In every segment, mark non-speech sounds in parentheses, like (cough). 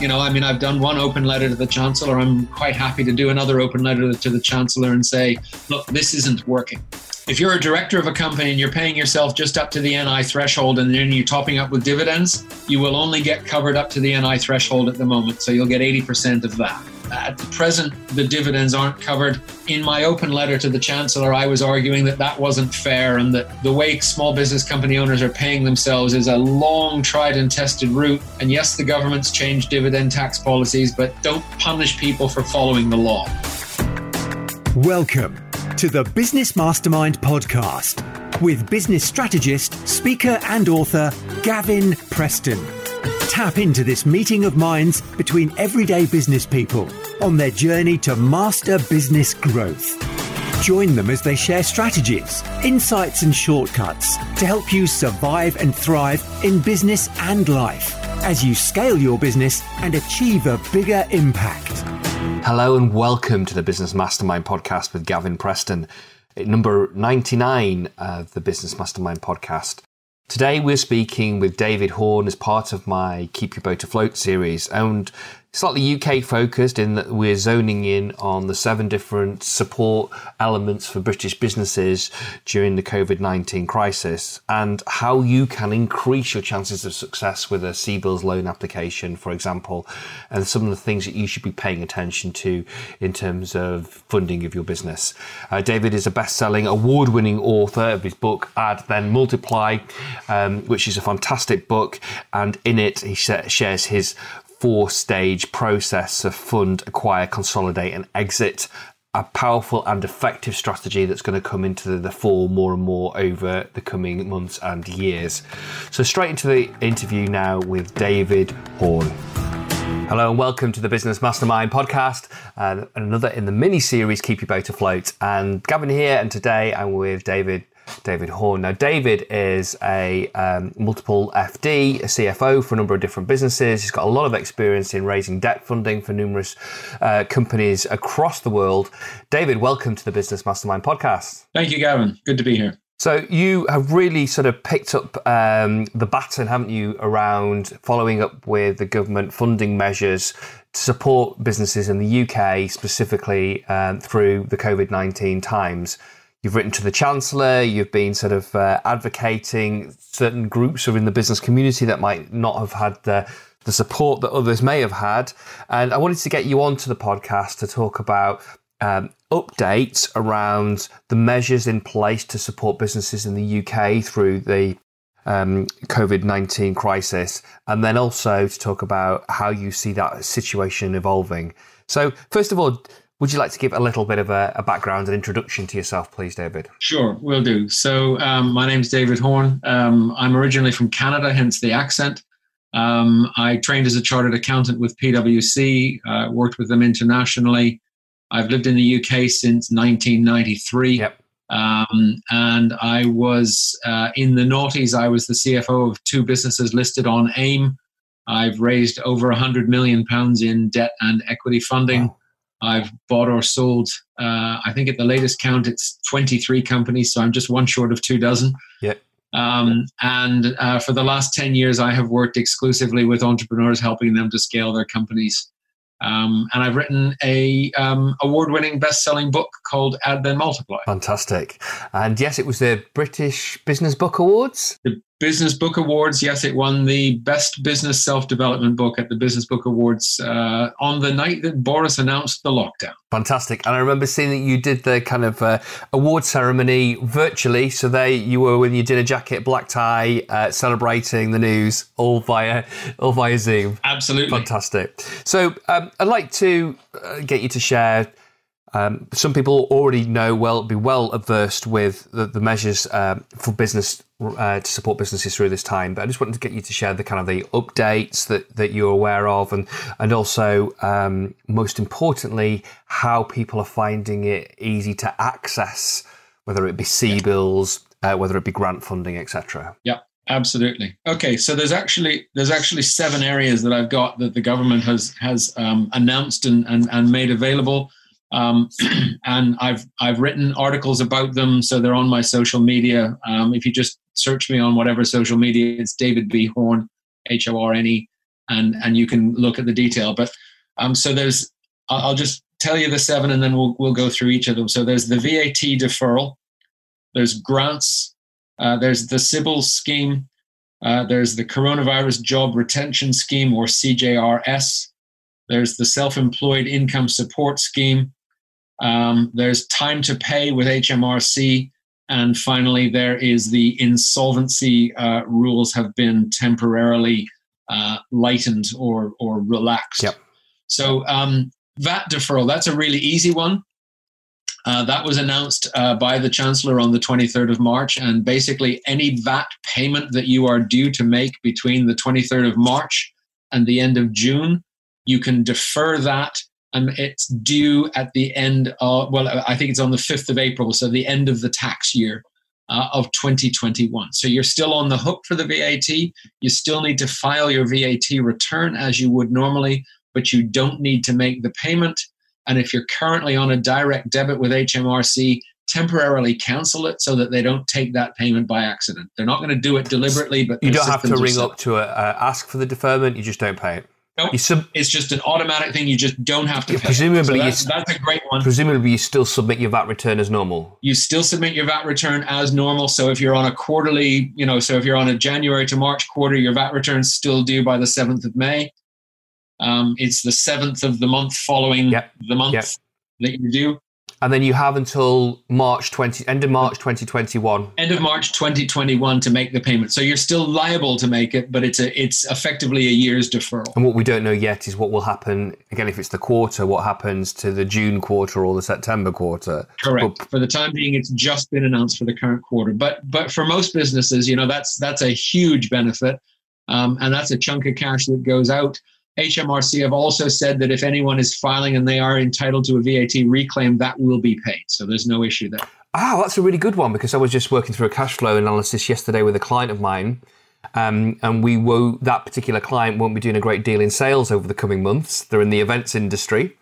You know, I mean, I've done one open letter to the Chancellor. I'm quite happy to do another open letter to the Chancellor and say, look, this isn't working. If you're a director of a company and you're paying yourself just up to the NI threshold and then you're topping up with dividends, you will only get covered up to the NI threshold at the moment. So you'll get 80% of that. At the present, the dividends aren't covered. In my open letter to the Chancellor, I was arguing that that wasn't fair and that the way small business company owners are paying themselves is a long, tried and tested route. And yes, the government's changed dividend tax policies, but don't punish people for following the law. Welcome to the Business Mastermind podcast with business strategist, speaker, and author Gavin Preston. Tap into this meeting of minds between everyday business people on their journey to master business growth. Join them as they share strategies, insights, and shortcuts to help you survive and thrive in business and life as you scale your business and achieve a bigger impact. Hello, and welcome to the Business Mastermind podcast with Gavin Preston, number 99 of the Business Mastermind podcast. Today we're speaking with David Horne as part of my Keep Your Boat Afloat series. And slightly UK focused in that we're zoning in on the seven different support elements for British businesses during the COVID 19 crisis and how you can increase your chances of success with a CBILS loan application, for example, and some of the things that you should be paying attention to in terms of funding of your business. Uh, David is a best selling, award winning author of his book, Add Then Multiply, um, which is a fantastic book. And in it, he shares his four stage process of fund, acquire, consolidate, and exit. A powerful and effective strategy that's going to come into the fore more and more over the coming months and years. So, straight into the interview now with David Horne. Hello and welcome to the Business Mastermind podcast, uh, another in the mini series Keep Your Boat Afloat. And Gavin here, and today I'm with David David Horne. Now, David is a um, multiple FD, a CFO for a number of different businesses. He's got a lot of experience in raising debt funding for numerous uh, companies across the world. David, welcome to the Business Mastermind podcast. Thank you, Gavin. Good to be here. So you have really sort of picked up um, the baton, haven't you, around following up with the government funding measures to support businesses in the UK, specifically um, through the COVID nineteen times. You've written to the Chancellor, you've been sort of uh, advocating certain groups within the business community that might not have had the, the support that others may have had. And I wanted to get you onto the podcast to talk about um, updates around the measures in place to support businesses in the UK through the um, COVID 19 crisis, and then also to talk about how you see that situation evolving. So, first of all, would you like to give a little bit of a, a background and introduction to yourself, please, David? Sure, will do. So, um, my name is David Horne. Um, I'm originally from Canada, hence the accent. Um, I trained as a chartered accountant with PwC, uh, worked with them internationally. I've lived in the UK since 1993. Yep. Um, and I was uh, in the noughties, I was the CFO of two businesses listed on AIM. I've raised over 100 million pounds in debt and equity funding. Wow. I've bought or sold, uh, I think at the latest count, it's 23 companies. So I'm just one short of two dozen. Yeah. Um, and uh, for the last 10 years, I have worked exclusively with entrepreneurs, helping them to scale their companies. Um, and I've written a um, award-winning best-selling book called Add Then Multiply. Fantastic! And yes, it was the British Business Book Awards. The Business Book Awards. Yes, it won the best business self-development book at the Business Book Awards uh, on the night that Boris announced the lockdown. Fantastic! And I remember seeing that you did the kind of uh, award ceremony virtually. So they, you were when your dinner jacket, black tie, uh, celebrating the news, all via all via Zoom. Absolutely fantastic. So um, I'd like to uh, get you to share um, some people already know well, be well averse with the, the measures um, for business uh, to support businesses through this time. But I just wanted to get you to share the kind of the updates that, that you're aware of, and and also um, most importantly, how people are finding it easy to access, whether it be CBILS, uh, whether it be grant funding, etc. Yeah. Absolutely. Okay, so there's actually there's actually seven areas that I've got that the government has has um, announced and, and and made available. Um, (clears throat) and I've I've written articles about them, so they're on my social media. Um, if you just search me on whatever social media, it's David B Horne, H O R N E, and and you can look at the detail. But um, so there's I'll just tell you the seven, and then we'll we'll go through each of them. So there's the VAT deferral, there's grants, uh, there's the CBILS scheme, uh, there's the Coronavirus Job Retention Scheme or CJRS, there's the Self-Employed Income Support Scheme, um, there's time to pay with HMRC, and finally there is the insolvency uh, rules have been temporarily uh, lightened or or relaxed. Yep. So um, VAT deferral, that's a really easy one. Uh, that was announced uh, by the Chancellor on the 23rd of March. And basically, any VAT payment that you are due to make between the 23rd of March and the end of June, you can defer that. And it's due at the end of, well, I think it's on the 5th of April, so the end of the tax year. Uh, of 2021. So you're still on the hook for the VAT. You still need to file your VAT return as you would normally, but you don't need to make the payment. And if you're currently on a direct debit with HMRC, temporarily cancel it so that they don't take that payment by accident. They're not going to do it deliberately, but you don't have to ring up to uh, ask for the deferment. You just don't pay it. Nope. Sub- it's just an automatic thing. You just don't have to. Presumably, so that's, that's, a great one. Presumably, you still submit your VAT return as normal. You still submit your VAT return as normal. So if you're on a quarterly, you know, so if you're on a January to March quarter, your VAT return's still due by the seventh of May. Um, it's the seventh of the month following yep. the month yep. that you do. And then you have until March 20, end of March 2021. End of March 2021 to make the payment. So you're still liable to make it, but it's a it's effectively a year's deferral. And what we don't know yet is what will happen again if it's the quarter, what happens to the June quarter or the September quarter. Correct. But, for the time being, it's just been announced for the current quarter. But but for most businesses, you know, that's that's a huge benefit. Um, and that's a chunk of cash that goes out HMRC have also said that if anyone is filing and they are entitled to a VAT reclaim, that will be paid. So there's no issue there. Ah, that's a really good one because I was just working through a cash flow analysis yesterday with a client of mine. Um, and we will, that particular client won't be doing a great deal in sales over the coming months. They're in the events industry.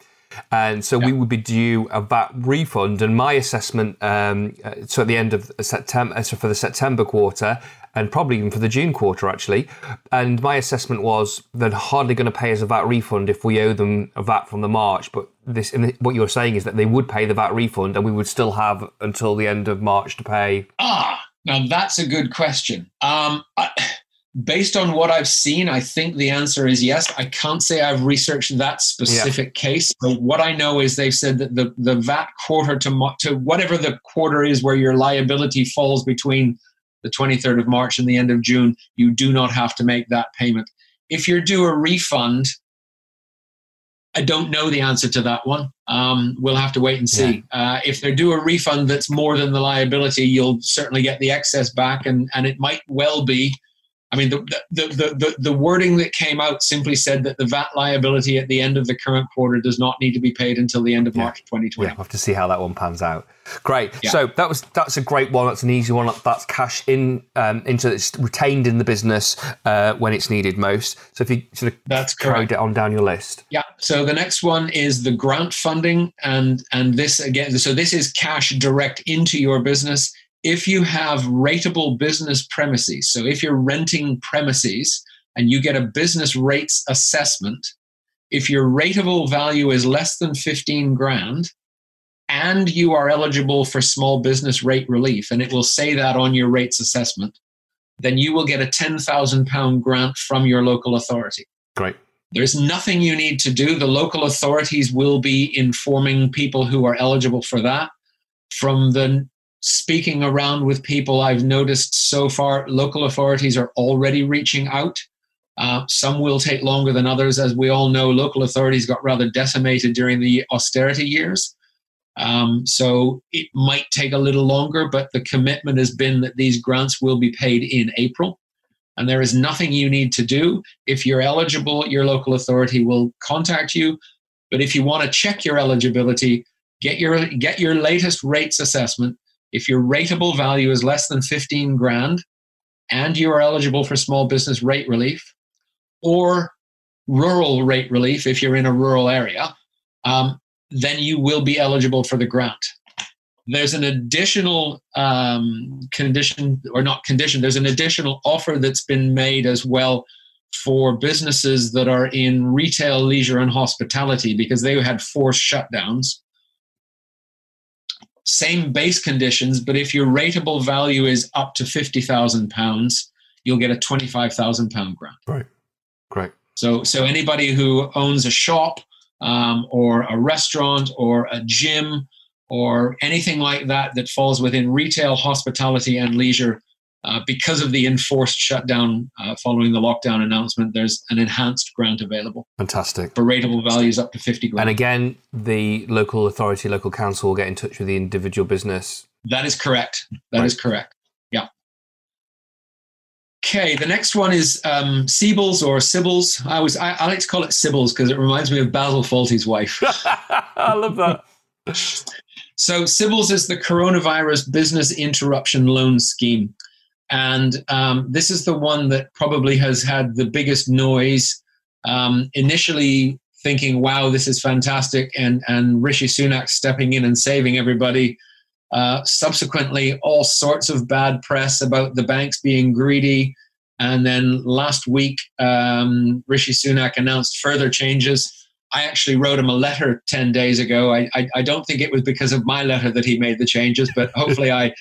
And so yeah. we would be due a VAT refund. And my assessment, um, uh, so at the end of September, uh, so for the September quarter, and probably even for the June quarter actually. And my assessment was they're hardly going to pay us a VAT refund if we owe them a VAT from the March. But this, what you're saying is that they would pay the VAT refund, and we would still have until the end of March to pay. Ah, now that's a good question. Um, I, based on what I've seen, I think the answer is yes. I can't say I've researched that specific yeah. case. But what I know is they've said that the, the VAT quarter to, to whatever the quarter is where your liability falls between the 23rd of March and the end of June, you do not have to make that payment. If you're due a refund, I don't know the answer to that one. Um, we'll have to wait and see. Yeah. Uh, if they do a refund that's more than the liability, you'll certainly get the excess back, and, and it might well be I mean, the, the, the, the, wording that came out simply said that the VAT liability at the end of the current quarter does not need to be paid until the end of yeah. March 2020. Yeah, we'll have to see how that one pans out. Great. Yeah. So that was that's a great one. That's an easy one. That's cash in um, into it's retained in the business uh, when it's needed most. So if you sort of that's correct. it on down your list. Yeah. So the next one is the grant funding, and and this again. So this is cash direct into your business if you have rateable business premises, so if you're renting premises and you get a business rates assessment, if your rateable value is less than 15 grand and you are eligible for small business rate relief, and it will say that on your rates assessment, then you will get a 10,000 pound grant from your local authority. Great. There's nothing you need to do. The local authorities will be informing people who are eligible for that. From the speaking around with people, I've noticed so far local authorities are already reaching out. Uh, some will take longer than others. As we all know, local authorities got rather decimated during the austerity years. Um, so it might take a little longer, but the commitment has been that these grants will be paid in April. And there is nothing you need to do. If you're eligible, your local authority will contact you. But if you want to check your eligibility, get your get your latest rates assessment if your rateable value is less than 15 grand and you are eligible for small business rate relief or rural rate relief if you're in a rural area, um, then you will be eligible for the grant. There's an additional um, condition, or not condition, there's an additional offer that's been made as well for businesses that are in retail, leisure, and hospitality because they had forced shutdowns. Same base conditions, but if your rateable value is up to fifty thousand pounds, you'll get a twenty-five thousand pound grant. Right. Great. So, so anybody who owns a shop um, or a restaurant or a gym or anything like that that falls within retail, hospitality, and leisure uh, because of the enforced shutdown uh, following the lockdown announcement, there's an enhanced grant available. Fantastic. For rateable values up to 50 grand. And again, the local authority, local council will get in touch with the individual business. That is correct. That right. is correct. Yeah. Okay, the next one is um, Siebels or Sybil's. I was I, I like to call it Sybil's because it reminds me of Basil Fawlty's wife. (laughs) I love that. so Sybil's is the coronavirus business interruption loan scheme. And um, this is the one that probably has had the biggest noise. Um, initially, thinking, "Wow, this is fantastic," and and Rishi Sunak stepping in and saving everybody. Uh, subsequently, all sorts of bad press about the banks being greedy. And then last week, um, Rishi Sunak announced further changes. I actually wrote him a letter 10 days ago. I, I, I, don't think it was because of my letter that he made the changes, but hopefully I,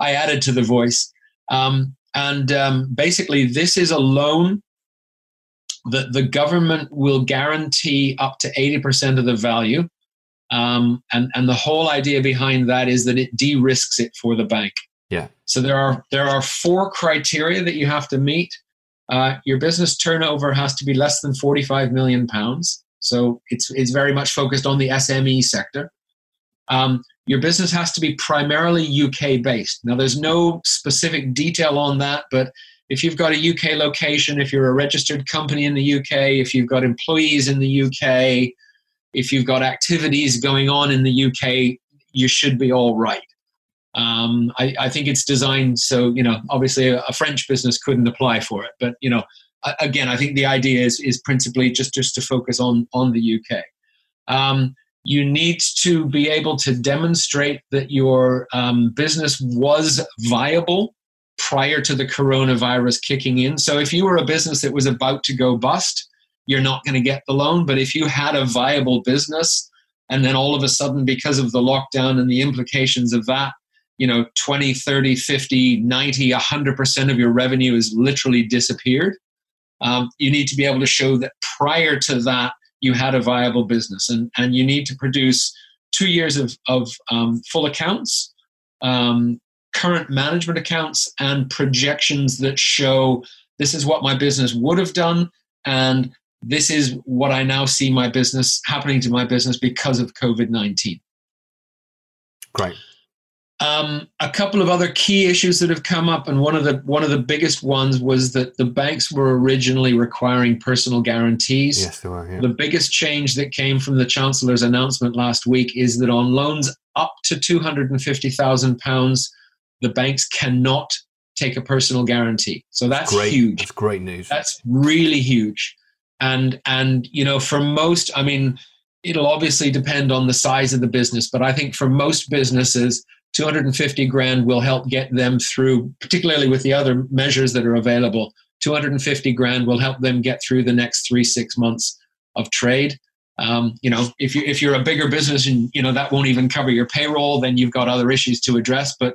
I added to the voice. Um, and um, basically, this is a loan that the government will guarantee up to 80% of the value. Um, and, and the whole idea behind that is that it de-risks it for the bank. Yeah. So there are there are four criteria that you have to meet. Uh, your business turnover has to be less than 45 million pounds. So it's it's very much focused on the SME sector. Um, your business has to be primarily UK based. Now, there's no specific detail on that, but if you've got a UK location, if you're a registered company in the UK, if you've got employees in the UK, if you've got activities going on in the UK, you should be all right. Um, I, I, think it's designed so you know obviously a, a, French business couldn't apply for it, but you know again I think the idea is is principally just just to focus on on the UK. Um, you need to be able to demonstrate that your um, business was viable prior to the coronavirus kicking in. So if you were a business that was about to go bust, you're not going to get the loan. But if you had a viable business, and then all of a sudden, because of the lockdown and the implications of that, you know, 20, 30, 50, 90, 100% of your revenue has literally disappeared. Um, you need to be able to show that prior to that, you had a viable business. And, and you need to produce two years of, of um, full accounts, um, current management accounts, and projections that show this is what my business would have done. And this is what I now see my business happening to my business because of COVID 19. Great. Um, a couple of other key issues that have come up, and one of the one of the biggest ones was that the banks were originally requiring personal guarantees. Yes, they were. Yeah. The biggest change that came from the chancellor's announcement last week is that on loans up to two hundred and fifty thousand pounds, the banks cannot take a personal guarantee. So that's great. huge. That's great news. That's really huge. And and you know, for most, I mean, it'll obviously depend on the size of the business, but I think for most businesses 250 grand will help get them through, particularly with the other measures that are available. 250 grand will help them get through the next three, six months of trade. Um, you know, if you if you're a bigger business and you know that won't even cover your payroll, then you've got other issues to address. But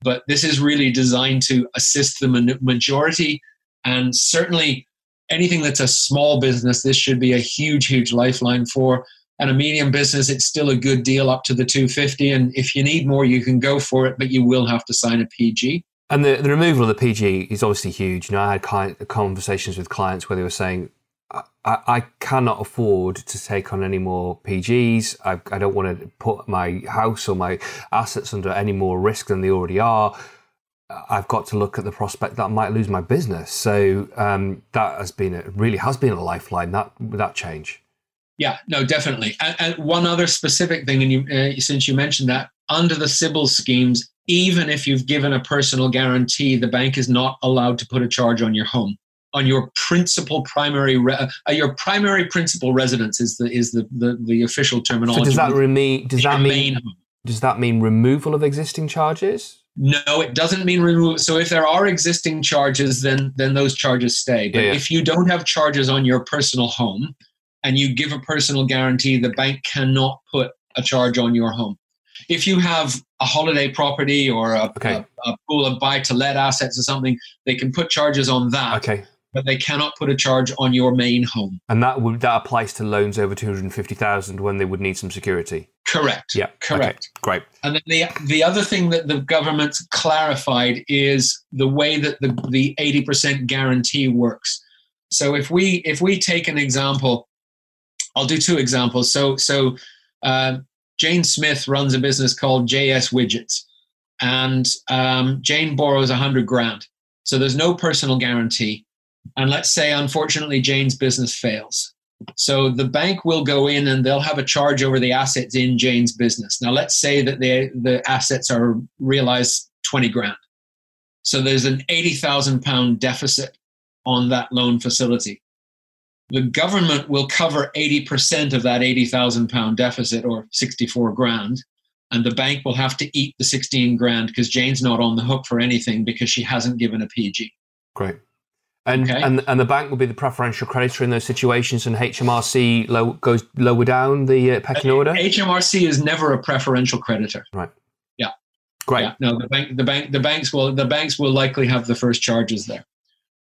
but this is really designed to assist the majority, and certainly anything that's a small business, this should be a huge, huge lifeline for and a medium business, it's still a good deal up to the 250. And if you need more, you can go for it, but you will have to sign a PG. And the, the removal of the PG is obviously huge. You know, I had client, conversations with clients where they were saying, I, I, cannot afford to take on any more PGs. I, I don't want to put my house or my assets under any more risk than they already are. I've got to look at the prospect that I might lose my business. So um, that has been a, really has been a lifeline. That that change. Yeah, no, definitely. And, and one other specific thing, and you, uh, since you mentioned that, under the CBILS schemes, even if you've given a personal guarantee, the bank is not allowed to put a charge on your home, on your principal primary, re- uh, your primary principal residence is the is the the, the official terminology. So does that, reme- does that mean? Does that mean removal of existing charges? No, it doesn't mean remove. So if there are existing charges, then then those charges stay. But Yeah. if you don't have charges on your personal home and you give a personal guarantee, the bank cannot put a charge on your home. If you have a holiday property or a, Okay. a, a pool of buy to let assets or something, they can put charges on that, Okay. but they cannot put a charge on your main home. And that would that applies to loans over two hundred fifty thousand when they would need some security. Correct. Yeah. Correct. Okay. Great. And then the the other thing that the government clarified is the way that the the eighty percent guarantee works. So if we if we take an example, I'll do two examples. So so uh, Jane Smith runs a business called JS Widgets, and um, Jane borrows a hundred grand. So there's no personal guarantee, and let's say unfortunately Jane's business fails. So the bank will go in and they'll have a charge over the assets in Jane's business. Now let's say that the the assets are realized 20 grand. So there's an 80,000 pound deficit on that loan facility. The government will cover 80% of that 80,000 pound deficit or 64 grand. And the bank will have to eat the 16 grand because Jane's not on the hook for anything because she hasn't given a PG. Great. And, Okay. and and the bank will be the preferential creditor in those situations, and HMRC low, goes lower down the uh, pecking order. HMRC is never a preferential creditor. Right. Yeah. Great. Yeah, no, the bank, the bank, the banks will, the banks will likely have the first charges there.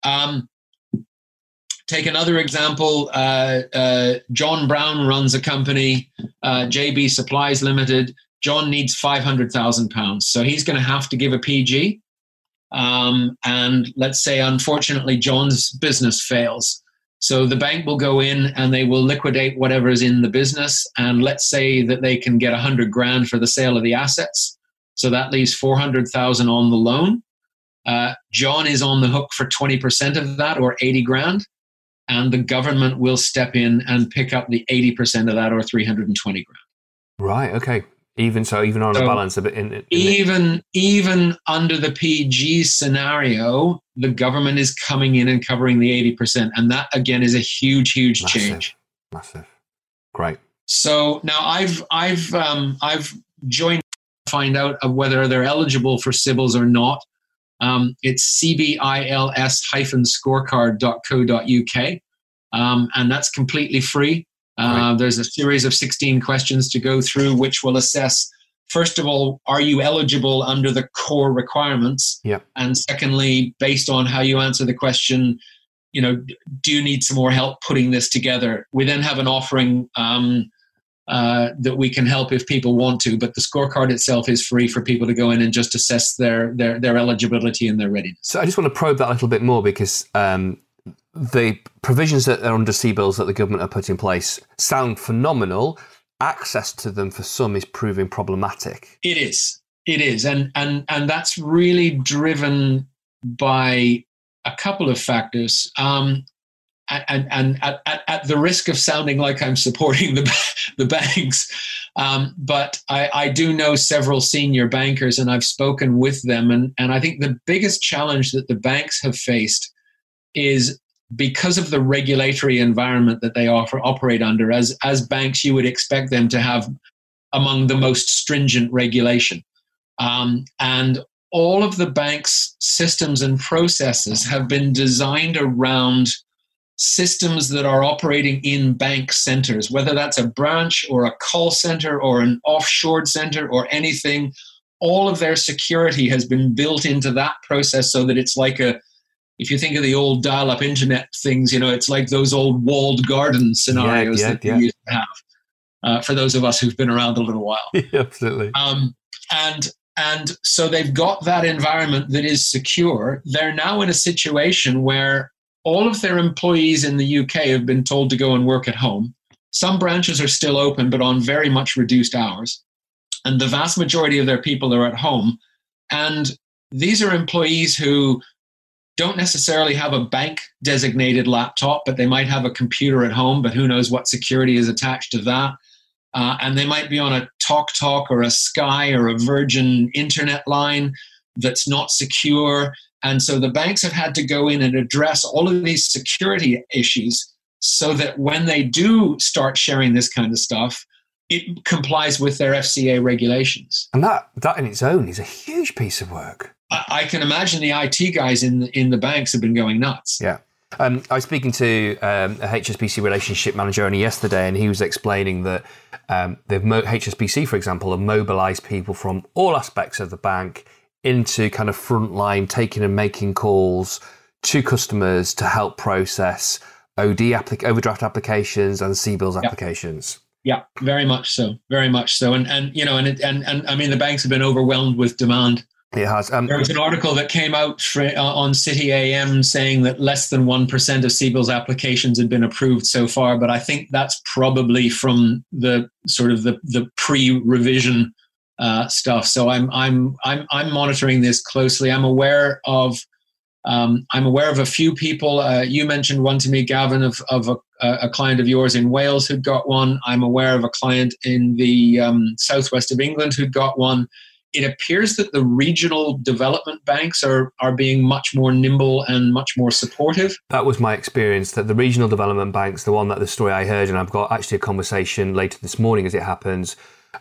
Um, take another example. Uh, uh, John Brown runs a company, uh, JB Supplies Limited. John needs five hundred thousand pounds, so he's going to have to give a PG. Um, and let's say, unfortunately, John's business fails. So the bank will go in and they will liquidate whatever is in the business. And let's say that they can get a hundred grand for the sale of the assets. So that leaves 400,000 on the loan. Uh, John is on the hook for 20% of that or 80 grand. And the government will step in and pick up the 80% of that or 320 grand. Right. Okay. Even so, even on a So, balance a bit in, in the- Even, even under the PG scenario, the government is coming in and covering the 80%. And that again is a huge, huge massive, change. massive. Great. So now I've I've um, I've joined to find out whether they're eligible for Sybils or not. Um, it's cbils-scorecard.co.uk, um, and that's completely free. Uh, Right. There's a series of 16 questions to go through, which will assess. First of all, are you eligible under the core requirements? Yep. And secondly, based on how you answer the question, you know, do you need some more help putting this together? We then have an offering um, uh, that we can help if people want to, but the scorecard itself is free for people to go in and just assess their their, their eligibility and their readiness. So I just want to probe that a little bit more because um, the provisions that are under CBILS that the government have put in place sound phenomenal. Access to them for some is proving problematic. It is, it is, and and and that's really driven by a couple of factors. Um, and and at, at, at the risk of sounding like I'm supporting the (laughs) the banks, um, but I, I do know several senior bankers, and I've spoken with them, and and I think the biggest challenge that the banks have faced is because of the regulatory environment that they offer operate under. As as banks, you would expect them to have among the most stringent regulation, um, and all of the bank's systems and processes have been designed around systems that are operating in bank centers, whether that's a branch or a call center or an offshore center or anything. All of their security has been built into that process so that it's like a, if you think of the old dial up internet things, you know, it's like those old walled garden scenarios yeah, that yeah. we used to have. Uh, for those of us who've been around a little while. (laughs) Absolutely. Um, and and so they've got that environment that is secure. They're now in a situation where all of their employees in the UK have been told to go and work at home. Some branches are still open, but on very much reduced hours. And the vast majority of their people are at home. And these are employees who don't necessarily have a bank designated laptop, but they might have a computer at home, but who knows what security is attached to that. Uh, and they might be on a Talk Talk or a Sky or a Virgin internet line that's not secure. And so the banks have had to go in and address all of these security issues so that when they do start sharing this kind of stuff, it complies with their FCA regulations. And that that in its own is a huge piece of work. I, I can imagine the IT guys in in the banks have been going nuts. Yeah. Um, I was speaking to um, a HSBC relationship manager only yesterday, and he was explaining that um, the HSBC, for example, have mobilised people from all aspects of the bank into kind of frontline, taking and making calls to customers to help process OD applic- overdraft applications and CBILS yep. applications. Yeah, very much so, very much so, and and you know, and and and I mean, the banks have been overwhelmed with demand it has. Um, there was an article that came out uh, on City AM saying that less than 1% of CBILS applications had been approved so far, but I think that's probably from the sort of the, the pre-revision uh, stuff. So I'm, I'm, I'm, I'm monitoring this closely. I'm aware of um, I'm aware of a few people. Uh, you mentioned one to me, Gavin, of, of a, a, client of yours in Wales who'd got one. I'm aware of a client in the um, southwest of England who'd got one it appears that the regional development banks are are being much more nimble and much more supportive. That was my experience. That the regional development banks, the one that the story I heard, and I've got actually a conversation later this morning as it happens.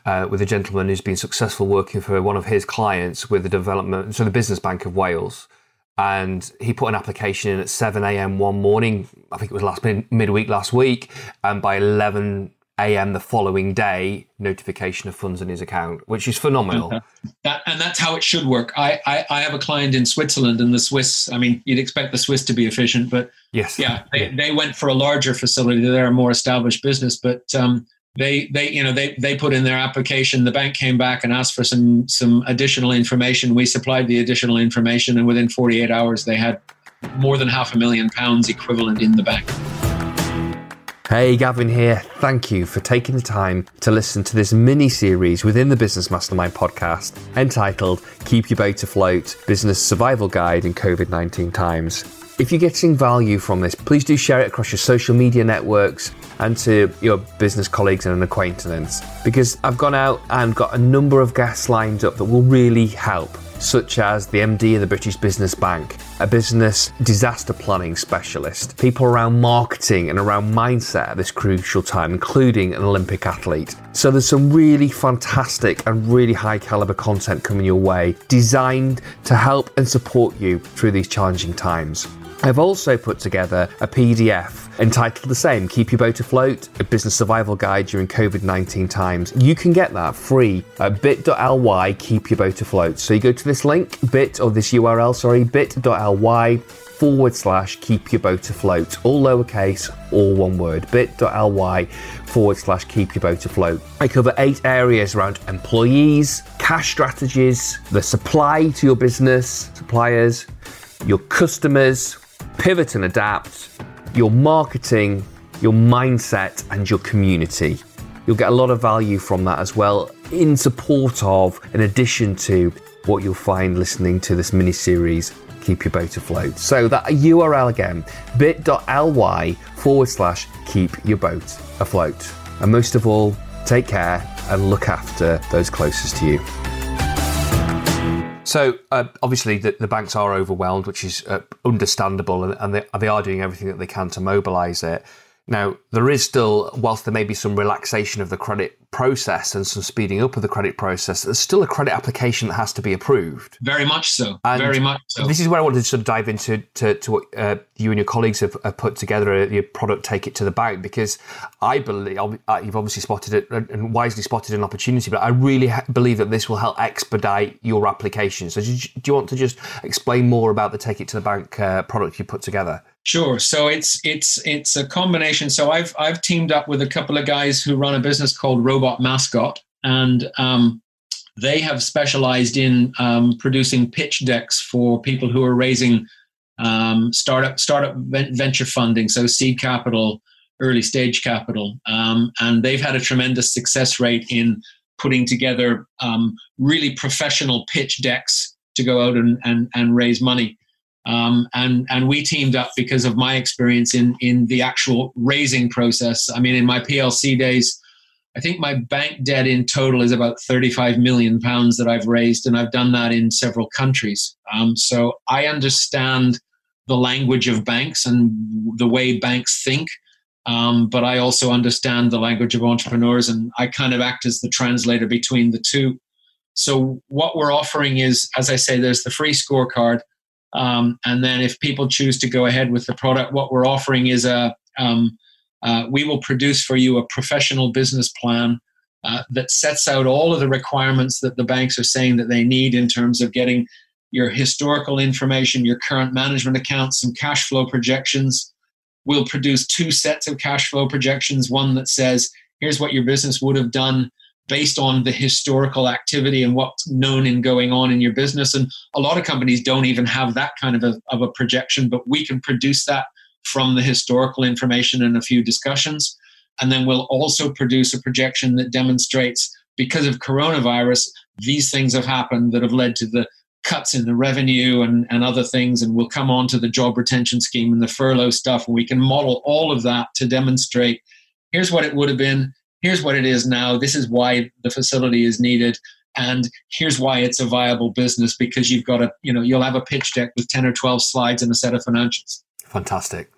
Uh, with a gentleman who's been successful working for one of his clients with the development, so the Business Bank of Wales, and he put an application in at 7 a.m. one morning. I think it was last mid- midweek last week, and by 11 a.m. the following day notification of funds in his account, which is phenomenal. (laughs) That, and that's how it should work. I, I, I, have a client in Switzerland, and the Swiss. I mean, you'd expect the Swiss to be efficient, but yes, yeah, (laughs) they, they went for a larger facility. They're a more established business, but um, they they you know they they put in their application. The bank came back and asked for some some additional information. We supplied the additional information, and within 48 hours, they had more than half a million pounds equivalent in the bank. Hey, Gavin here. Thank you for taking the time to listen to this mini series within the Business Mastermind podcast entitled Keep Your Boat Afloat Business Survival Guide in COVID 19 Times. If you're getting value from this, please do share it across your social media networks and to your business colleagues and acquaintances because I've gone out and got a number of guests lined up that will really help such as the MD of the British Business Bank, a business disaster planning specialist, people around marketing and around mindset at this crucial time, including an Olympic athlete. So there's some really fantastic and really high caliber content coming your way, designed to help and support you through these challenging times. I've also put together a PDF entitled the same Keep Your Boat Afloat, a business survival guide during COVID 19 times. You can get that free at bit.ly keep your boat afloat. So you go to this link, bit or this URL, sorry, bit.ly forward slash keep your boat afloat, all lowercase, all one word, bit.ly forward slash keep your boat afloat. I cover eight areas around employees, cash strategies, the supply to your business, suppliers, your customers, pivot and adapt, your marketing, your mindset, and your community. You'll get a lot of value from that as well, in support of, in addition to what you'll find listening to this mini series, Keep Your Boat Afloat. So, that URL again, bit.ly forward slash keep your boat afloat. And most of all, take care and look after those closest to you. So uh, obviously the, the, banks are overwhelmed, which is uh, understandable, and, and they, they, are doing everything that they can to mobilise it. Now there is still, whilst there may be some relaxation of the credit process and some speeding up of the credit process, there's still a credit application that has to be approved. Very much so. And Very much so. This is where I wanted to sort of dive into to, to what uh, you and your colleagues have, have put together uh, your product, take it to the bank, because I believe uh, you've obviously spotted it and wisely spotted an opportunity, but I really believe that this will help expedite your application. So do you, do you want to just explain more about the take it to the bank uh, product you put together? Sure. So it's it's it's a combination. So I've I've teamed up with a couple of guys who run a business called Robot Mascot, and um, they have specialized in um, producing pitch decks for people who are raising um, startup startup venture funding, so seed capital, early stage capital, um, and they've had a tremendous success rate in putting together um, really professional pitch decks to go out and, and, and raise money. Um, and and we teamed up because of my experience in in the actual raising process. I mean, in my PLC days, I think my bank debt in total is about 35 million pounds that I've raised, and I've done that in several countries. Um, so I understand the language of banks and the way banks think. Um, but I also understand the language of entrepreneurs, and I kind of act as the translator between the two. So what we're offering is, as I say, there's the free scorecard, um, and then if people choose to go ahead with the product, what we're offering is a um, uh, we will produce for you a professional business plan uh, that sets out all of the requirements that the banks are saying that they need in terms of getting your historical information, your current management accounts, some cash flow projections. We'll produce two sets of cash flow projections one that says, here's what your business would have done based on the historical activity and what's known and going on in your business. And a lot of companies don't even have that kind of a, of a projection, but we can produce that from the historical information and a few discussions. And then we'll also produce a projection that demonstrates because of coronavirus, these things have happened that have led to the cuts in the revenue and, and other things. And we'll come on to the job retention scheme and the furlough stuff. And we can model all of that to demonstrate here's what it would have been, here's what it is now, this is why the facility is needed. And here's why it's a viable business because you've got a, you know, you'll have a pitch deck with 10 or 12 slides and a set of financials. Fantastic.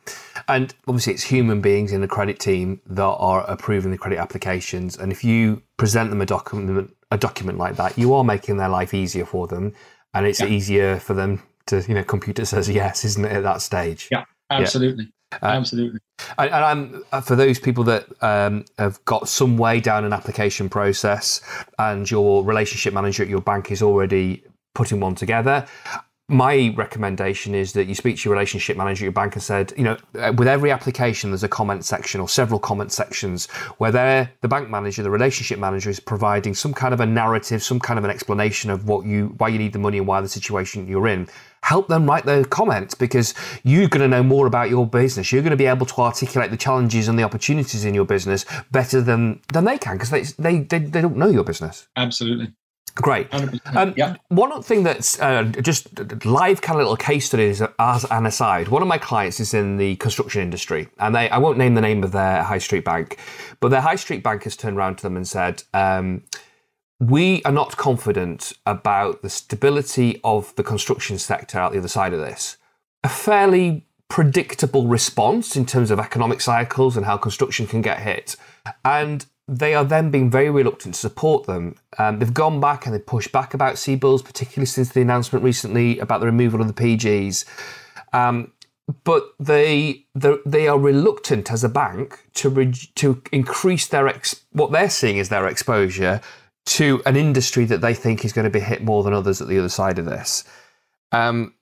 And obviously, it's human beings in the credit team that are approving the credit applications. And if you present them a document, a document like that, you are making their life easier for them, and it's yeah. easier for them to, you know, computer says yes, isn't it, at that stage? Yeah, absolutely. Yeah. Uh, absolutely. And, I'm uh, for those people that um, have got some way down an application process, and your relationship manager at your bank is already putting one together my recommendation is that you speak to your relationship manager at your bank and said, you know, uh, with every application, there's a comment section or several comment sections where they're, the bank manager, the relationship manager is providing some kind of a narrative, some kind of an explanation of what you, why you need the money and why the situation you're in. Help them write their comments because you're going to know more about your business. You're going to be able to articulate the challenges and the opportunities in your business better than, than they can because they, they, they, they don't know your business. Absolutely. Great. Um, yeah. One thing that's uh, just live kind of little case studies as an aside. One of my clients is in the construction industry, and they I won't name the name of their high street bank, but their high street bank has turned around to them and said, um, "We are not confident about the stability of the construction sector out the other side of this." A fairly predictable response in terms of economic cycles and how construction can get hit, and they are then being very reluctant to support them. Um, they've gone back and they've pushed back about CBILS, particularly since the announcement recently about the removal of the PGs. Um, but they, they are reluctant as a bank to re- to increase their ex- what they're seeing is their exposure to an industry that they think is going to be hit more than others at the other side of this. Um,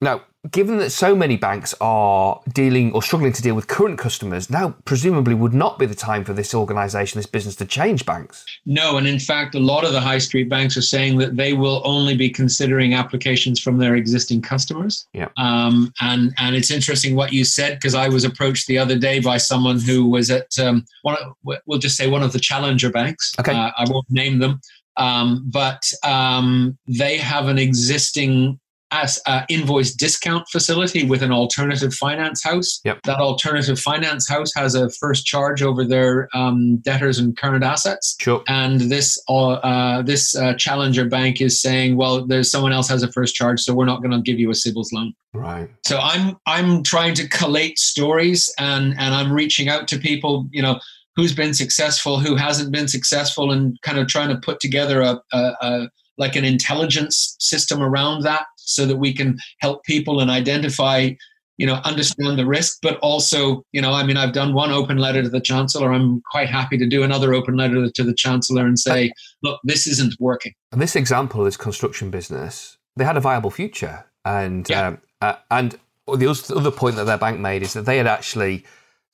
now, given that so many banks are dealing or struggling to deal with current customers, now presumably would not be the time for this organisation, this business to change banks. No, and in fact, a lot of the high street banks are saying that they will only be considering applications from their existing customers. Yeah. Um, and and it's interesting what you said because I was approached the other day by someone who was at um, one. Of, we'll just say one of the challenger banks. Okay. Uh, I won't name them. Um, but um, they have an existing as an invoice discount facility with an alternative finance house. Yep. That alternative finance house has a first charge over their um, debtors and current assets. Sure. And this uh, uh, this uh, challenger bank is saying, well, there's someone else has a first charge, so we're not going to give you a CBILS loan. Right. So I'm I'm trying to collate stories and and I'm reaching out to people, you know, who's been successful, who hasn't been successful, and kind of trying to put together a, a, a like an intelligence system around that so that we can help people and identify you know understand the risk but also you know i mean i've done one open letter to the chancellor. I'm quite happy to do another open letter to the chancellor and say look this isn't working. And this example of this construction business. They had a viable future and yeah. um, uh, and the other point that their bank made is that they had actually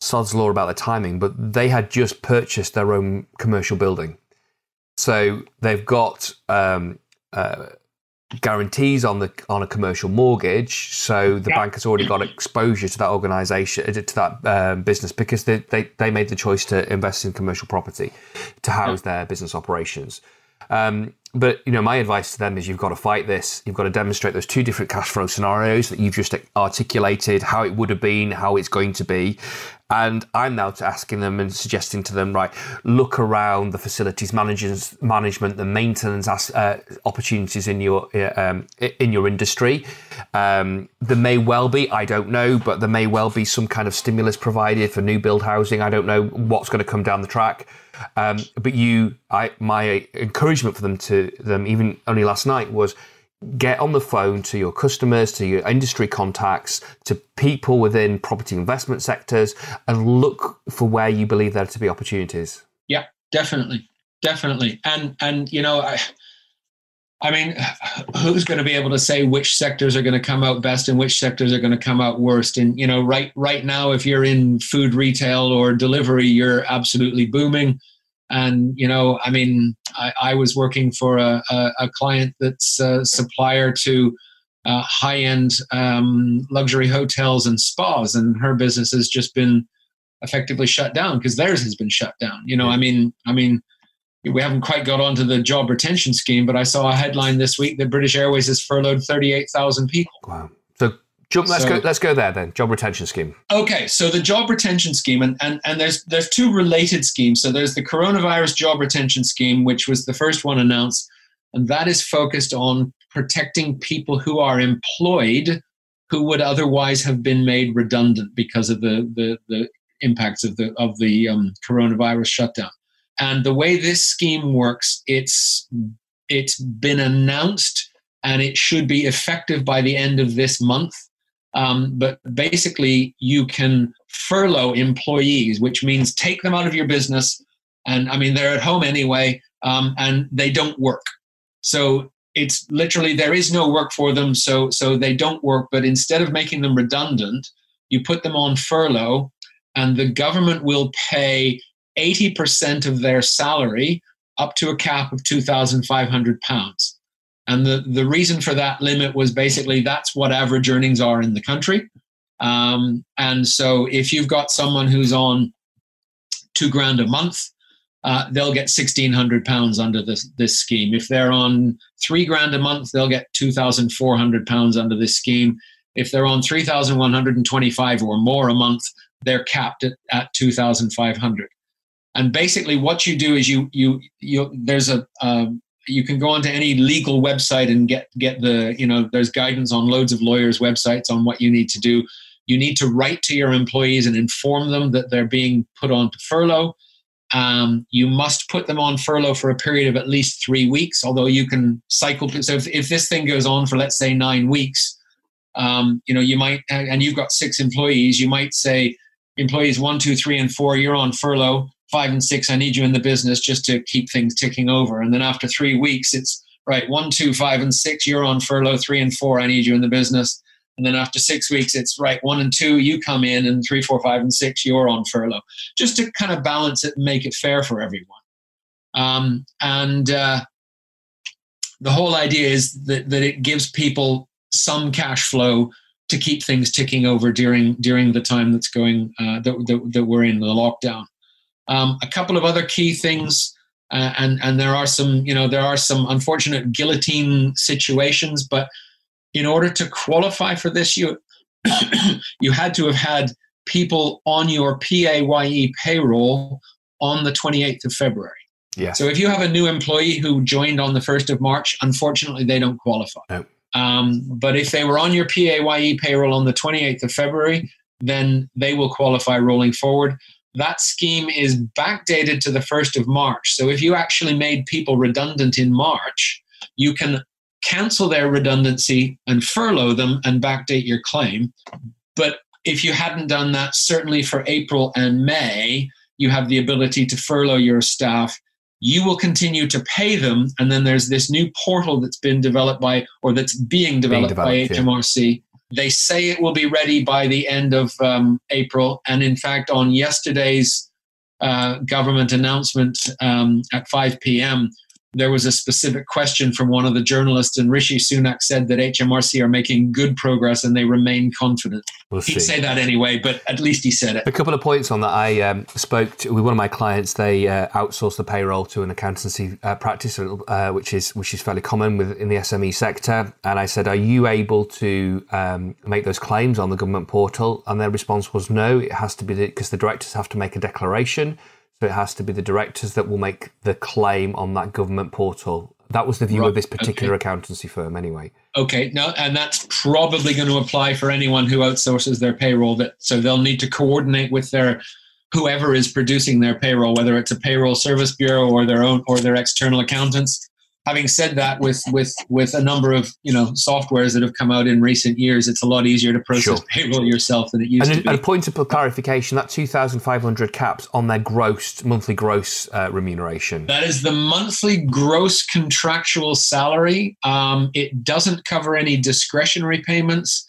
sod's law about the timing but they had just purchased their own commercial building. So they've got um, uh, guarantees on the on a commercial mortgage, so the bank has already got exposure to that organisation uh, to that um, business because they, they they made the choice to invest in commercial property to house their business operations. Um, but you know, my advice to them is you've got to fight this. You've got to demonstrate those two different cash flow scenarios that you've just articulated, how it would have been, how it's going to be, And I'm now asking them and suggesting to them, right, look around the facilities managers, management, the maintenance uh, opportunities in your um, in your industry. Um, there may well be, I don't know, but there may well be some kind of stimulus provided for new build housing. I don't know what's going to come down the track. Um, but you, I, my encouragement for them to them, even only last night, was get on the phone to your customers, to your industry contacts, to people within property investment sectors, and look for where you believe there to be opportunities. Yeah, definitely, definitely, and and you know. I, I mean, who's going to be able to say which sectors are going to come out best and which sectors are going to come out worst? And you know, right right now, if you're in food retail or delivery, you're absolutely booming. And you know, I mean, I, I was working for a, a, a, client that's a supplier to uh, high-end um, luxury hotels and spas, and her business has just been effectively shut down because theirs has been shut down. You know, I mean, I mean, we haven't quite got onto the job retention scheme, but I saw a headline this week that British Airways has furloughed 38,000 people. Wow. So Job, let's so, go. Let's go there then. Job retention scheme. Okay, so the job retention scheme, and, and and there's there's two related schemes. So there's the coronavirus job retention scheme, which was the first one announced, and that is focused on protecting people who are employed, who would otherwise have been made redundant because of the the, the impacts of the of the um, coronavirus shutdown. And the way this scheme works, it's it's been announced and it should be effective by the end of this month um, but basically, you can furlough employees, which means take them out of your business. And I mean, they're at home anyway, um, and they don't work. So it's literally there is no work for them, so so they don't work. But instead of making them redundant, you put them on furlough, and the government will pay eighty percent of their salary up to a cap of two thousand five hundred pounds. And the, the reason for that limit was basically that's what average earnings are in the country. Um, and so if you've got someone who's on two grand a month, uh, they'll get sixteen hundred pounds under this this scheme. If they're on three grand a month, they'll get two thousand four hundred pounds under this scheme. If they're on three thousand one hundred and twenty-five or more a month, they're capped at, at two thousand five hundred. And basically, what you do is you you you there's a, a you can go onto any legal website and get get the you know there's guidance on loads of lawyers websites on what you need to do. You need to write to your employees and inform them that they're being put on to furlough. Um, you must put them on furlough for a period of at least three weeks although you can cycle so if, if this thing goes on for let's say nine weeks um, you know you might and you've got six employees you might say employees one two three and four you're on furlough five and six, I need you in the business just to keep things ticking over. And then after three weeks, it's right, one, two, five, and six, you're on furlough. Three and four, I need you in the business. And then after six weeks, it's right, one and two, you come in, and three, four, five, and six, you're on furlough, just to kind of balance it and make it fair for everyone. Um, and uh, the whole idea is that, that it gives people some cash flow to keep things ticking over during during the time that's going uh, that, that, that we're in the lockdown. Um, a couple of other key things, uh, and and there are some you know there are some unfortunate guillotine situations, but in order to qualify for this, you (coughs) you had to have had people on your PAYE payroll on the 28th of February. Yeah. So if you have a new employee who joined on the 1st of March, unfortunately, they don't qualify. No. Um, but if they were on your PAYE payroll on the 28th of February, then they will qualify rolling forward that scheme is backdated to the 1st of March. So if you actually made people redundant in March, you can cancel their redundancy and furlough them and backdate your claim. But if you hadn't done that, certainly for April and May, you have the ability to furlough your staff. You will continue to pay them. And then there's this new portal that's been developed by, or that's being developed, being developed by HMRC. Yeah they say it will be ready by the end of um, April. And in fact, on yesterday's uh, government announcement um, at 5 p.m., there was a specific question from one of the journalists, and Rishi Sunak said that HMRC are making good progress and they remain confident. We'll He'd say that anyway, but at least he said it. A couple of points on that. I um, spoke to, with one of my clients. They uh, outsource the payroll to an accountancy uh, practice, uh, which is which is fairly common with, in the SME sector. And I said, "Are you able to um, make those claims on the government portal?" And their response was, "No. It has to be because the directors have to make a declaration." So it has to be the directors that will make the claim on that government portal. That was the view right. of this particular okay. accountancy firm, anyway. Okay, now and that's probably going to apply for anyone who outsources their payroll. That so they'll need to coordinate with their whoever is producing their payroll, whether it's a payroll service bureau or their own or their external accountants having said that, with with with a number of you know softwares that have come out in recent years, it's a lot easier to process sure. payroll yourself than it used and, to be. And a point of clarification: that two thousand five hundred caps on their gross monthly gross uh, remuneration. That is the monthly gross contractual salary. Um, it doesn't cover any discretionary payments.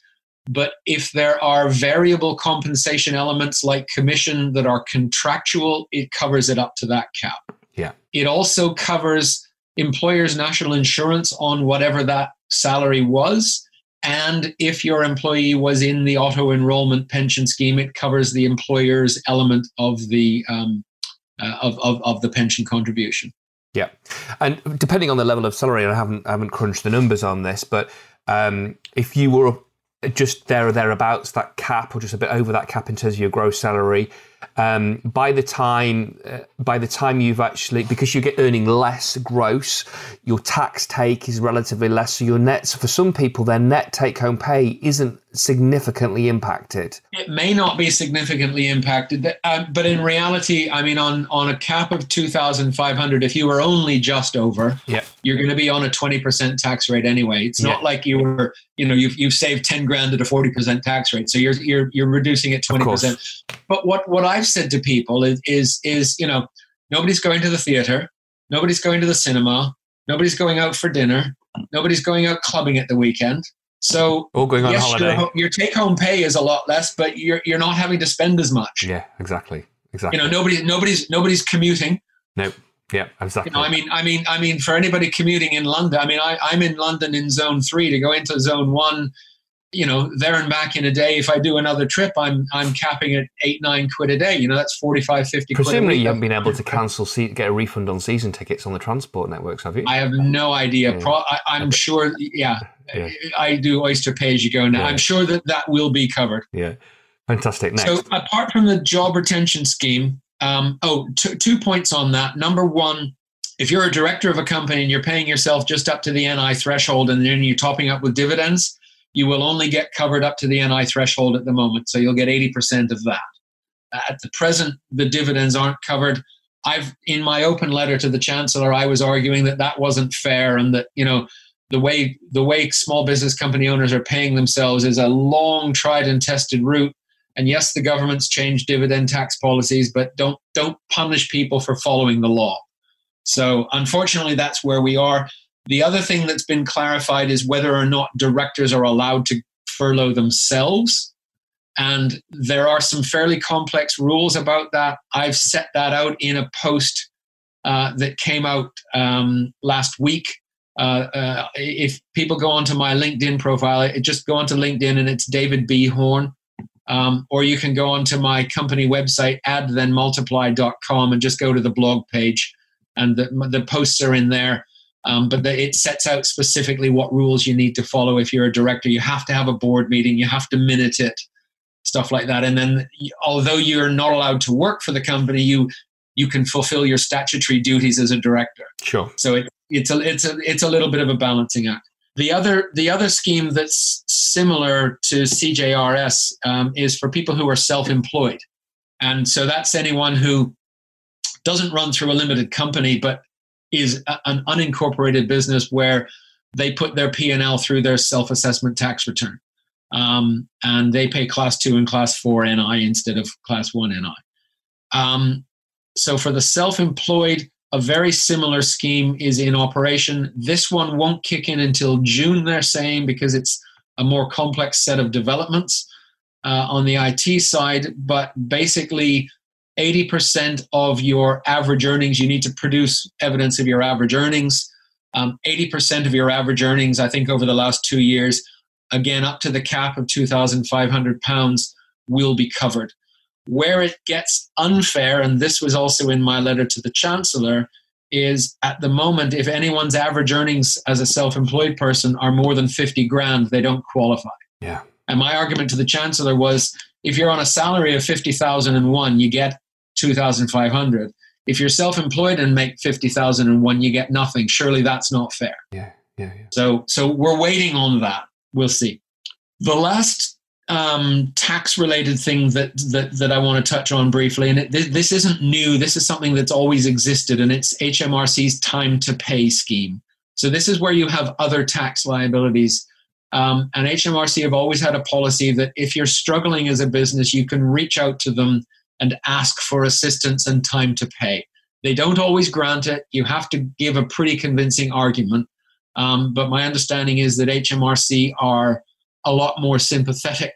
But if there are variable compensation elements like commission that are contractual, it covers it up to that cap. Yeah. It also covers employer's national insurance on whatever that salary was. And if your employee was in the auto enrollment pension scheme, it covers the employer's element of the um, uh, of, of, of the pension contribution. Yeah, and depending on the level of salary, I haven't I haven't crunched the numbers on this, but um, if you were just there or thereabouts that cap, or just a bit over that cap in terms of your gross salary, um, by the time uh, by the time you've actually because you get earning less gross, your tax take is relatively less. So your nets for some people, their net take home pay isn't significantly impacted. It may not be significantly impacted, uh, but in reality, I mean, on on a cap of two thousand five hundred, if you were only just over, yeah. you're going to be on a twenty percent tax rate anyway. It's not yeah. like you were, you know, you've you've saved ten grand at a forty percent tax rate, so you're you're you're reducing it twenty percent. But what what I've said to people is is is you know, nobody's going to the theater, nobody's going to the cinema, nobody's going out for dinner, nobody's going out clubbing at the weekend so all going on yes, holiday. Your, your take home pay is a lot less, but you're you're not having to spend as much. Yeah, exactly. Exactly. You know, nobody nobody's nobody's commuting. Nope. Yeah, exactly. You know, I mean, I mean, I mean, for anybody commuting in London, I mean, I, I'm in London in Zone Three to go into Zone One you know, there and back in a day, if I do another trip, I'm I'm capping at eight, nine quid a day. You know, that's 45, 50 Presumably you haven't been able to cancel, get a refund on season tickets on the transport networks, have you? I have no idea. Yeah. Pro- I, am sure, yeah, yeah, I do Oyster pay as you go now. Yeah. I'm sure that that will be covered. Yeah, fantastic. Next. So apart from the job retention scheme, um, oh, t- two points on that. Number one, if you're a director of a company and you're paying yourself just up to the NI threshold and then you're topping up with dividends, you will only get covered up to the NI threshold at the moment. So you'll get 80% of that. At the present, the dividends aren't covered. I've, in my open letter to the chancellor, I was arguing that that wasn't fair and that, you know, the way the way small business company owners are paying themselves is a long tried and tested route and yes the government's changed dividend tax policies but don't don't punish people for following the law so unfortunately that's where we are the other thing that's been clarified is whether or not directors are allowed to furlough themselves. And there are some fairly complex rules about that. I've set that out in a post uh, that came out um, last week. Uh, uh, if people go onto my LinkedIn profile, it, just go onto LinkedIn and it's David B. Horne. Um, or you can go onto my company website, addthenmultiply.com, and just go to the blog page. And the, the posts are in there. Um, but the, it sets out specifically what rules you need to follow if you're a director. You have to have a board meeting, you have to minute it, stuff like that. And then, although you're not allowed to work for the company, you you can fulfill your statutory duties as a director. Sure. So it, it's a it's a it's a little bit of a balancing act. The other the other scheme that's similar to CJRS um, is for people who are self-employed, and so that's anyone who doesn't run through a limited company but is a, an unincorporated business where they put their P&L through their self-assessment tax return. Um, and they pay class two and class four NI instead of class one NI. Um, so for the self-employed, a very similar scheme is in operation. This one won't kick in until June, they're saying, because it's a more complex set of developments uh, on the IT side. But basically, 80% of your average earnings, you need to produce evidence of your average earnings. Um, 80% of your average earnings, I think, over the last two years, again, up to the cap of £2,500, will be covered. Where it gets unfair, and this was also in my letter to the Chancellor, is at the moment, if anyone's average earnings as a self employed person are more than 50 grand, they don't qualify. Yeah. And my argument to the Chancellor was if you're on a salary of 50,001, you get 2,500. If you're self-employed and make 50,001, you get nothing. Surely that's not fair. Yeah, yeah, yeah. So, so we're waiting on that. We'll see. The last um, tax-related thing that, that that I want to touch on briefly, and it, this, this isn't new. This is something that's always existed, and it's HMRC's time to pay scheme. So this is where you have other tax liabilities. Um, and HMRC have always had a policy that if you're struggling as a business, you can reach out to them and ask for assistance and time to pay. They don't always grant it. You have to give a pretty convincing argument. Um, but my understanding is that HMRC are a lot more sympathetic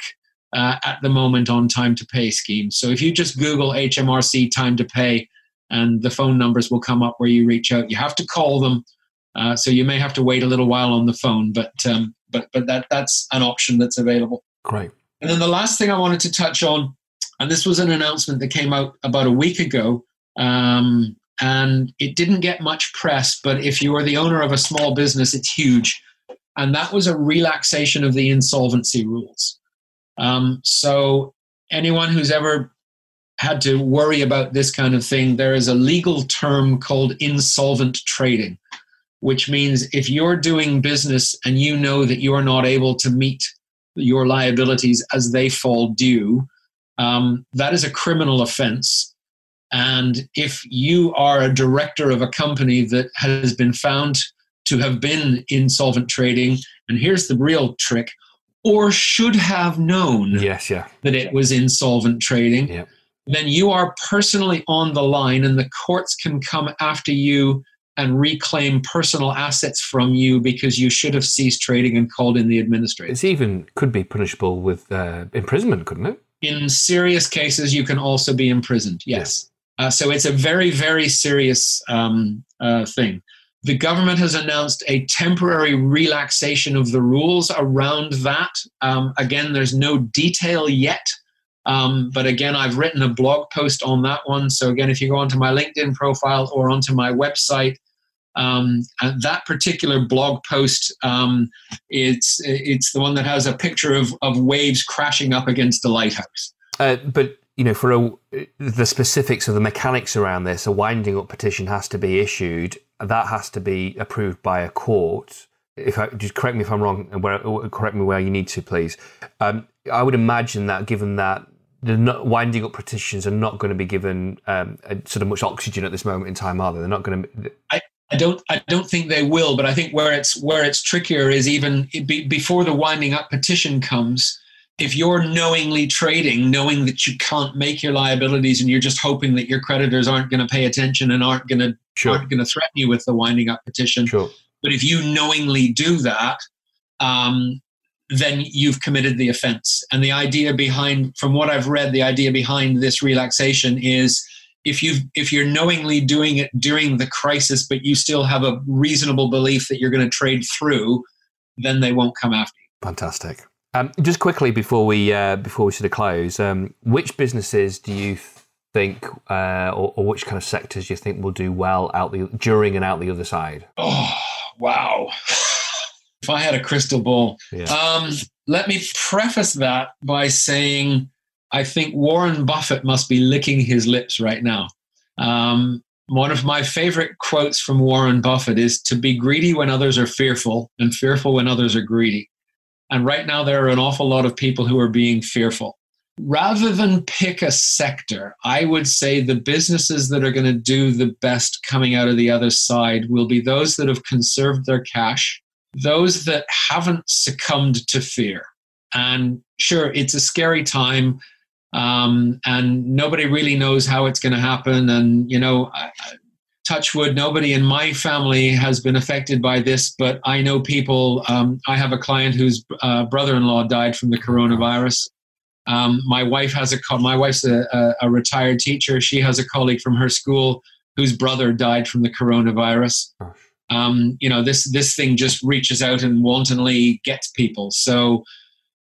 uh, at the moment on time to pay schemes. So if you just Google HMRC time to pay, and the phone numbers will come up where you reach out. You have to call them, uh, so you may have to wait a little while on the phone. But um, but but that that's an option that's available. Great. And then the last thing I wanted to touch on and this was an announcement that came out about a week ago. Um, and it didn't get much press, but if you are the owner of a small business, it's huge. And that was a relaxation of the insolvency rules. Um, so, anyone who's ever had to worry about this kind of thing, there is a legal term called insolvent trading, which means if you're doing business and you know that you're not able to meet your liabilities as they fall due, um, that is a criminal offense. And if you are a director of a company that has been found to have been insolvent trading, and here's the real trick, or should have known yes, yeah. that it was insolvent trading, then you are personally on the line, and the courts can come after you and reclaim personal assets from you because you should have ceased trading and called in the administrator. It's even could be punishable with uh, imprisonment, couldn't it? in serious cases, you can also be imprisoned. Yes. Uh, so it's a very, very serious um, uh, thing. The government has announced a temporary relaxation of the rules around that. Um, again, there's no detail yet. Um, but again, I've written a blog post on that one. So again, if you go onto my LinkedIn profile or onto my website, um, that particular blog post, um, it's it's the one that has a picture of, of waves crashing up against the lighthouse. Uh, but you know, for a, the specifics of the mechanics around this, a winding up petition has to be issued. That has to be approved by a court. If I, just correct me if I'm wrong, and where, correct me where you need to, please. Um, I would imagine that, given that the winding up petitions are not going to be given um, sort of much oxygen at this moment in time, are they? They're not going to. I, I don't. I don't think they will. But I think where it's where it's trickier is even be, before the winding up petition comes. If you're knowingly trading, knowing that you can't make your liabilities, and you're just hoping that your creditors aren't going to pay attention and aren't going to sure. aren't going to threaten you with the winding up petition. Sure. But if you knowingly do that, um, then you've committed the offense. And the idea behind, from what I've read, the idea behind this relaxation is if you if you're knowingly doing it during the crisis but you still have a reasonable belief that you're going to trade through then they won't come after you. Fantastic. Um, just quickly before we uh, before we sort of close um, which businesses do you think uh, or, or, which kind of sectors do you think will do well out the during and out the other side? Oh wow. (laughs) If i had a crystal ball. Yeah. um, let me preface that by saying I think Warren Buffett must be licking his lips right now. Um, one of my favorite quotes from Warren Buffett is to be greedy when others are fearful and fearful when others are greedy. And right now, there are an awful lot of people who are being fearful. Rather than pick a sector, I would say the businesses that are going to do the best coming out of the other side will be those that have conserved their cash, those that haven't succumbed to fear. And sure, it's a scary time um, and nobody really knows how it's going to happen. And you know, touchwood, nobody in my family has been affected by this, but I know people. Um, I have a client whose uh, brother-in-law died from the coronavirus. Um, my wife has a my wife's a, a, a, retired teacher. She has a colleague from her school whose brother died from the coronavirus. Um, you know, this this thing just reaches out and wantonly gets people. So,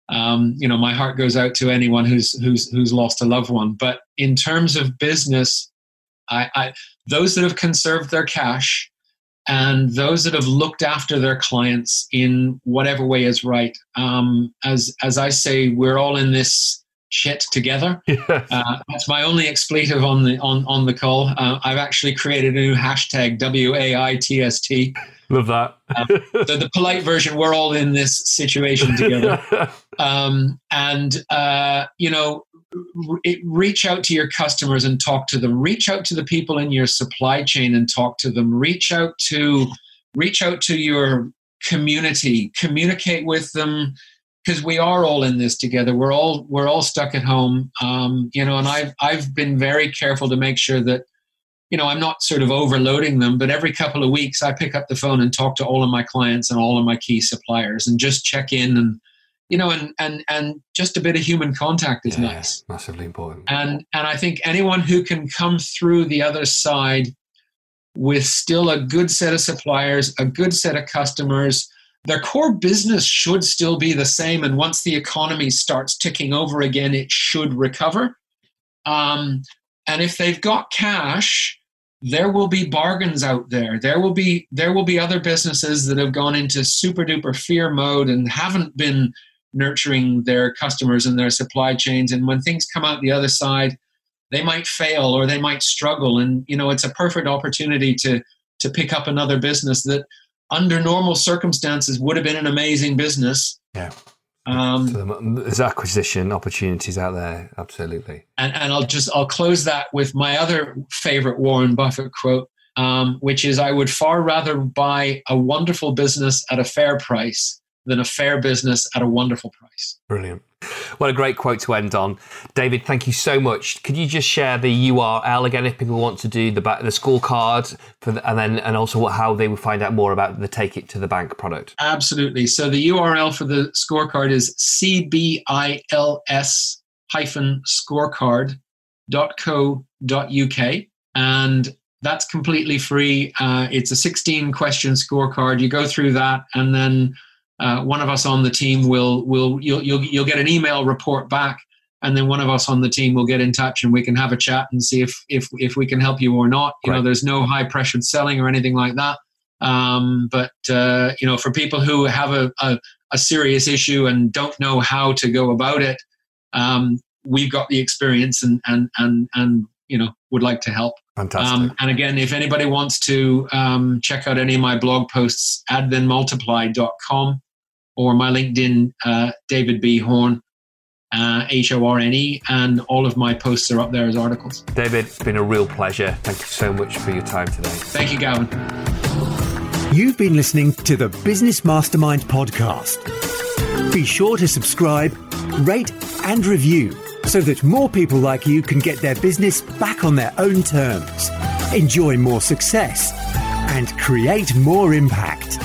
um, you know, my heart goes out to anyone who's who's who's lost a loved one. But in terms of business, I, I those that have conserved their cash and those that have looked after their clients in whatever way is right. Um, as as I say, we're all in this shit together. (laughs) Yes. Uh, that's my only expletive on the on on the call. Uh, I've actually created a new hashtag W A I T S T. Love that. the, the, polite version. We're all in this situation together, (laughs) um, and uh, you know, reach out to your customers and talk to them. Reach out to the people in your supply chain and talk to them. Reach out to reach out to your community. Communicate with them because we are all in this together. We're all we're all stuck at home. Um, you know and i've i've been very careful to make sure that you know i'm not sort of overloading them but every couple of weeks i pick up the phone and talk to all of my clients and all of my key suppliers and just check in and you know, and and and just a bit of human contact is yeah, nice. Massively important. And and I think anyone who can come through the other side with still a good set of suppliers, a good set of customers, their core business should still be the same. And once the economy starts ticking over again, it should recover. Um, and if they've got cash, there will be bargains out there. There will be there will be other businesses that have gone into super duper fear mode and haven't been nurturing their customers and their supply chains. And when things come out the other side, they might fail or they might struggle. And you know, it's a perfect opportunity to to pick up another business that, under normal circumstances, would have been an amazing business. Yeah. Um, there's acquisition opportunities out there, absolutely. And, and I'll just I'll close that with my other favorite Warren Buffett quote, um, which is, "I would far rather buy a wonderful business at a fair price than a fair business at a wonderful price. Brilliant. What a great quote to end on. David, thank you so much. Could you just share the URL again if people want to do the back, the scorecard for the, and then and also what, how they would find out more about the take it to the bank product? Absolutely. So the URL for the scorecard is cbils hyphen scorecard.co.uk and that's completely free. Uh, it's a 16 question scorecard. You go through that and then uh, one of us on the team will will you'll, you'll you'll get an email report back and then one of us on the team will get in touch and we can have a chat and see if if if we can help you or not you right. know there's no high pressured selling or anything like that um, but uh, you know for people who have a, a, a, serious issue and don't know how to go about it um, we've got the experience and and and and you know would like to help Fantastic. Um, and again, if anybody wants to um, check out any of my blog posts, addthenmultiply.com or my LinkedIn, uh, David B. Horne, uh, H O R N E, and all of my posts are up there as articles. David, it's been a real pleasure. Thank you so much for your time today. Thank you, Gavin. You've been listening to the Business Mastermind podcast. Be sure to subscribe, rate, and review so that more people like you can get their business back on their own terms, enjoy more success, and create more impact.